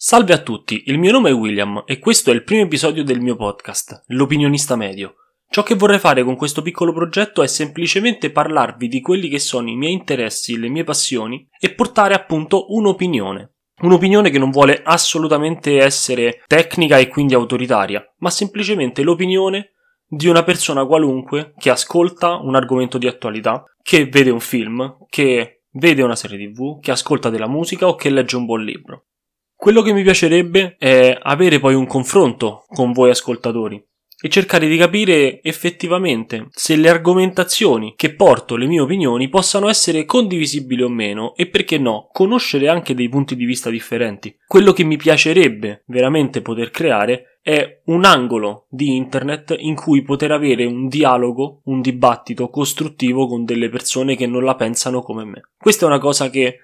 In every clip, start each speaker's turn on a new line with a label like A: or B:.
A: Salve a tutti, il mio nome è William e questo è il primo episodio del mio podcast, L'opinionista medio. Ciò che vorrei fare con questo piccolo progetto è semplicemente parlarvi di quelli che sono i miei interessi, le mie passioni e portare appunto un'opinione. Un'opinione che non vuole assolutamente essere tecnica e quindi autoritaria, ma semplicemente l'opinione di una persona qualunque che ascolta un argomento di attualità, che vede un film, che vede una serie tv, che ascolta della musica o che legge un buon libro. Quello che mi piacerebbe è avere poi un confronto con voi ascoltatori e cercare di capire effettivamente se le argomentazioni che porto, le mie opinioni, possano essere condivisibili o meno e perché no, conoscere anche dei punti di vista differenti. Quello che mi piacerebbe veramente poter creare è un angolo di internet in cui poter avere un dialogo, un dibattito costruttivo con delle persone che non la pensano come me. Questa è una cosa che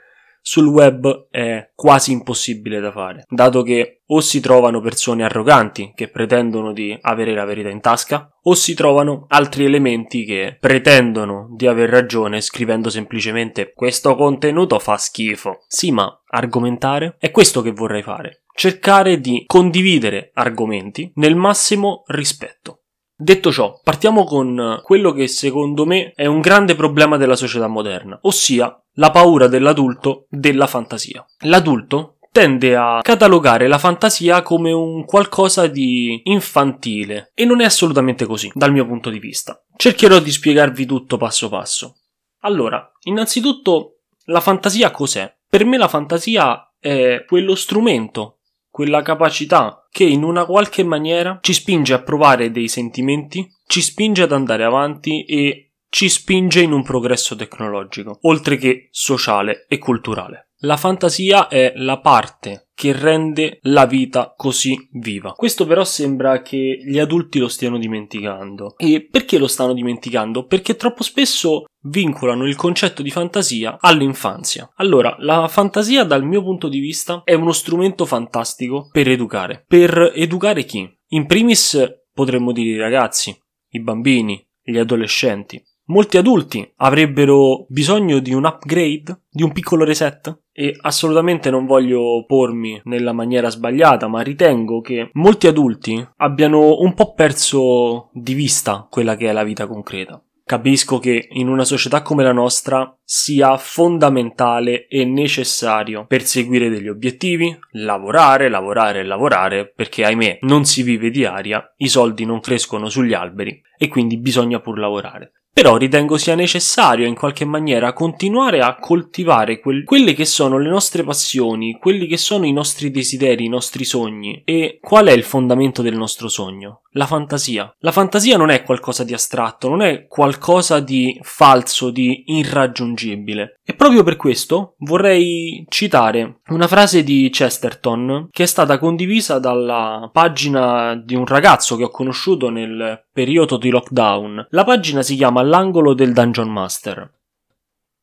A: sul web è quasi impossibile da fare, dato che o si trovano persone arroganti che pretendono di avere la verità in tasca, o si trovano altri elementi che pretendono di aver ragione scrivendo semplicemente questo contenuto fa schifo. Sì, ma argomentare è questo che vorrei fare. Cercare di condividere argomenti nel massimo rispetto. Detto ciò, partiamo con quello che secondo me è un grande problema della società moderna, ossia la paura dell'adulto della fantasia. L'adulto tende a catalogare la fantasia come un qualcosa di infantile e non è assolutamente così dal mio punto di vista. Cercherò di spiegarvi tutto passo passo. Allora, innanzitutto, la fantasia cos'è? Per me la fantasia è quello strumento, quella capacità che in una qualche maniera ci spinge a provare dei sentimenti, ci spinge ad andare avanti e ci spinge in un progresso tecnologico, oltre che sociale e culturale. La fantasia è la parte che rende la vita così viva. Questo però sembra che gli adulti lo stiano dimenticando. E perché lo stanno dimenticando? Perché troppo spesso vincolano il concetto di fantasia all'infanzia. Allora, la fantasia dal mio punto di vista è uno strumento fantastico per educare. Per educare chi? In primis potremmo dire i ragazzi, i bambini, gli adolescenti. Molti adulti avrebbero bisogno di un upgrade, di un piccolo reset e assolutamente non voglio pormi nella maniera sbagliata, ma ritengo che molti adulti abbiano un po' perso di vista quella che è la vita concreta. Capisco che in una società come la nostra sia fondamentale e necessario perseguire degli obiettivi, lavorare, lavorare lavorare, perché ahimè non si vive di aria, i soldi non crescono sugli alberi e quindi bisogna pur lavorare. Però ritengo sia necessario in qualche maniera continuare a coltivare quel, quelle che sono le nostre passioni, quelli che sono i nostri desideri, i nostri sogni. E qual è il fondamento del nostro sogno? La fantasia. La fantasia non è qualcosa di astratto, non è qualcosa di falso, di irraggiungibile. E proprio per questo vorrei citare una frase di Chesterton che è stata condivisa dalla pagina di un ragazzo che ho conosciuto nel periodo di lockdown. La pagina si chiama L'angolo del Dungeon Master.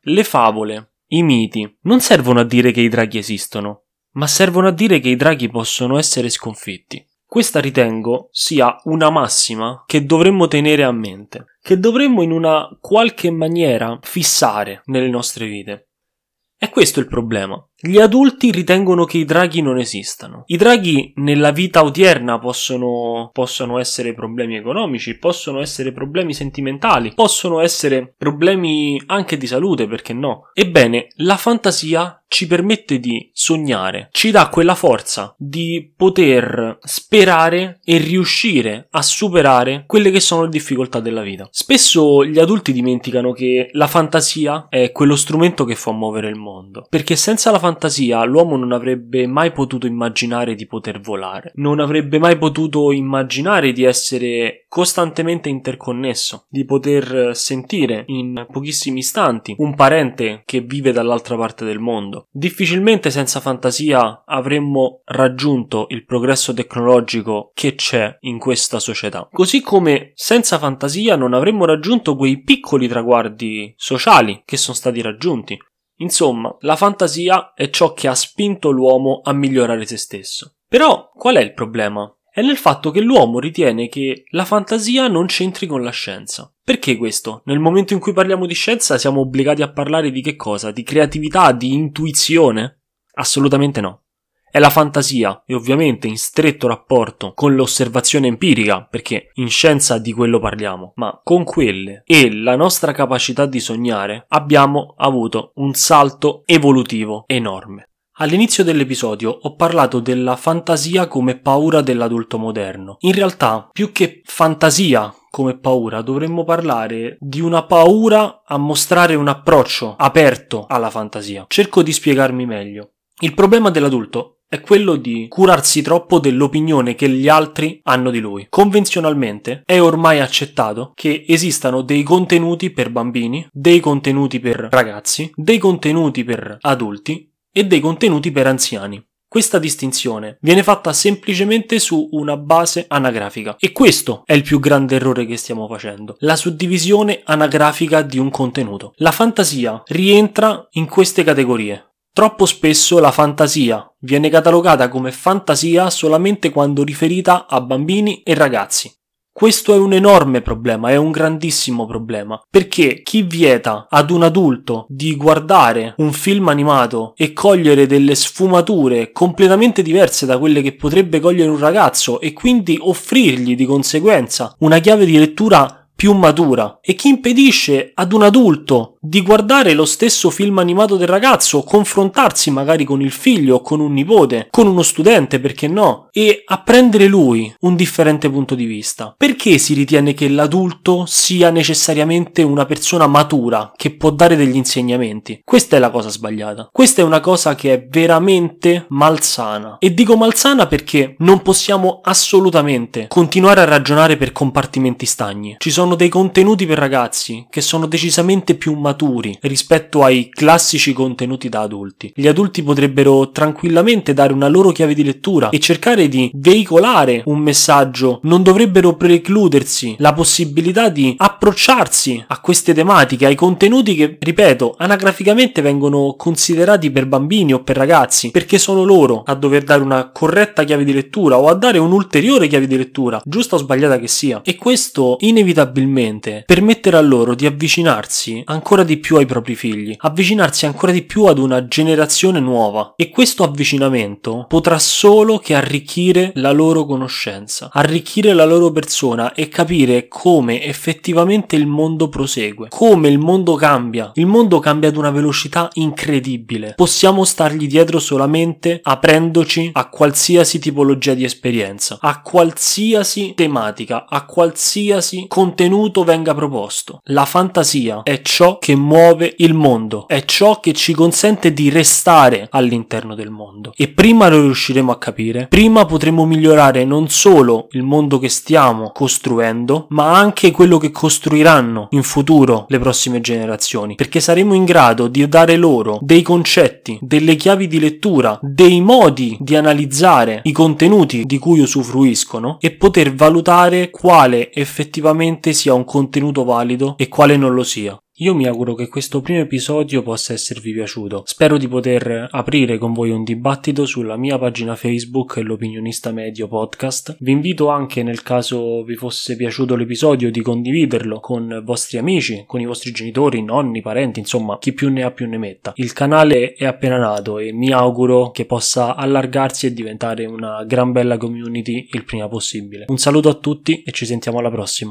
A: Le favole, i miti, non servono a dire che i draghi esistono, ma servono a dire che i draghi possono essere sconfitti. Questa ritengo sia una massima che dovremmo tenere a mente, che dovremmo in una qualche maniera fissare nelle nostre vite. È questo il problema. Gli adulti ritengono che i draghi non esistano. I draghi nella vita odierna possono, possono essere problemi economici, possono essere problemi sentimentali, possono essere problemi anche di salute, perché no? Ebbene, la fantasia ci permette di sognare, ci dà quella forza di poter sperare e riuscire a superare quelle che sono le difficoltà della vita. Spesso gli adulti dimenticano che la fantasia è quello strumento che fa muovere il mondo, perché senza la fantasia l'uomo non avrebbe mai potuto immaginare di poter volare, non avrebbe mai potuto immaginare di essere costantemente interconnesso, di poter sentire in pochissimi istanti un parente che vive dall'altra parte del mondo Difficilmente senza fantasia avremmo raggiunto il progresso tecnologico che c'è in questa società. Così come senza fantasia non avremmo raggiunto quei piccoli traguardi sociali che sono stati raggiunti. Insomma, la fantasia è ciò che ha spinto l'uomo a migliorare se stesso. Però qual è il problema? È nel fatto che l'uomo ritiene che la fantasia non c'entri con la scienza. Perché questo? Nel momento in cui parliamo di scienza siamo obbligati a parlare di che cosa? Di creatività, di intuizione? Assolutamente no. è la fantasia e ovviamente in stretto rapporto con l'osservazione empirica, perché in scienza di quello parliamo, ma con quelle e la nostra capacità di sognare abbiamo avuto un salto evolutivo enorme. All'inizio dell'episodio ho parlato della fantasia come paura dell'adulto moderno. In realtà, più che fantasia come paura, dovremmo parlare di una paura a mostrare un approccio aperto alla fantasia. Cerco di spiegarmi meglio. Il problema dell'adulto è quello di curarsi troppo dell'opinione che gli altri hanno di lui. Convenzionalmente è ormai accettato che esistano dei contenuti per bambini, dei contenuti per ragazzi, dei contenuti per adulti e dei contenuti per anziani. Questa distinzione viene fatta semplicemente su una base anagrafica e questo è il più grande errore che stiamo facendo, la suddivisione anagrafica di un contenuto. La fantasia rientra in queste categorie. Troppo spesso la fantasia viene catalogata come fantasia solamente quando riferita a bambini e ragazzi. Questo è un enorme problema, è un grandissimo problema, perché chi vieta ad un adulto di guardare un film animato e cogliere delle sfumature completamente diverse da quelle che potrebbe cogliere un ragazzo e quindi offrirgli di conseguenza una chiave di lettura più matura e chi impedisce ad un adulto di guardare lo stesso film animato del ragazzo, confrontarsi magari con il figlio con un nipote, con uno studente, perché no, e apprendere lui un differente punto di vista. Perché si ritiene che l'adulto sia necessariamente una persona matura che può dare degli insegnamenti? Questa è la cosa sbagliata. Questa è una cosa che è veramente malsana. E dico malsana perché non possiamo assolutamente continuare a ragionare per compartimenti stagni. Ci sono dei contenuti per ragazzi che sono decisamente più maturi maturi rispetto ai classici contenuti da adulti. Gli adulti potrebbero tranquillamente dare una loro chiave di lettura e cercare di veicolare un messaggio, non dovrebbero precludersi la possibilità di approcciarsi a queste tematiche, ai contenuti che, ripeto, anagraficamente vengono considerati per bambini o per ragazzi, perché sono loro a dover dare una corretta chiave di lettura o a dare un'ulteriore chiave di lettura, giusta o sbagliata che sia. E questo inevitabilmente permetterà loro di avvicinarsi ancora ancora di più ai propri figli, avvicinarsi ancora di più ad una generazione nuova e questo avvicinamento potrà solo che arricchire la loro conoscenza, arricchire la loro persona e capire come effettivamente il mondo prosegue, come il mondo cambia. Il mondo cambia ad una velocità incredibile. Possiamo stargli dietro solamente aprendoci a qualsiasi tipologia di esperienza, a qualsiasi tematica, a qualsiasi contenuto venga proposto. La fantasia è ciò che che muove il mondo, è ciò che ci consente di restare all'interno del mondo. E prima lo riusciremo a capire, prima potremo migliorare non solo il mondo che stiamo costruendo, ma anche quello che costruiranno in futuro le prossime generazioni, perché saremo in grado di dare loro dei concetti, delle chiavi di lettura, dei modi di analizzare i contenuti di cui usufruiscono e poter valutare quale effettivamente sia un contenuto valido e quale non lo sia. Io mi auguro che questo primo episodio possa esservi piaciuto. Spero di poter aprire con voi un dibattito sulla mia pagina Facebook L'Opinionista Medio Podcast. Vi invito anche, nel caso vi fosse piaciuto l'episodio, di condividerlo con vostri amici, con i vostri genitori, nonni, parenti, insomma, chi più ne ha più ne metta. Il canale è appena nato e mi auguro che possa allargarsi e diventare una gran bella community il prima possibile. Un saluto a tutti e ci sentiamo alla prossima.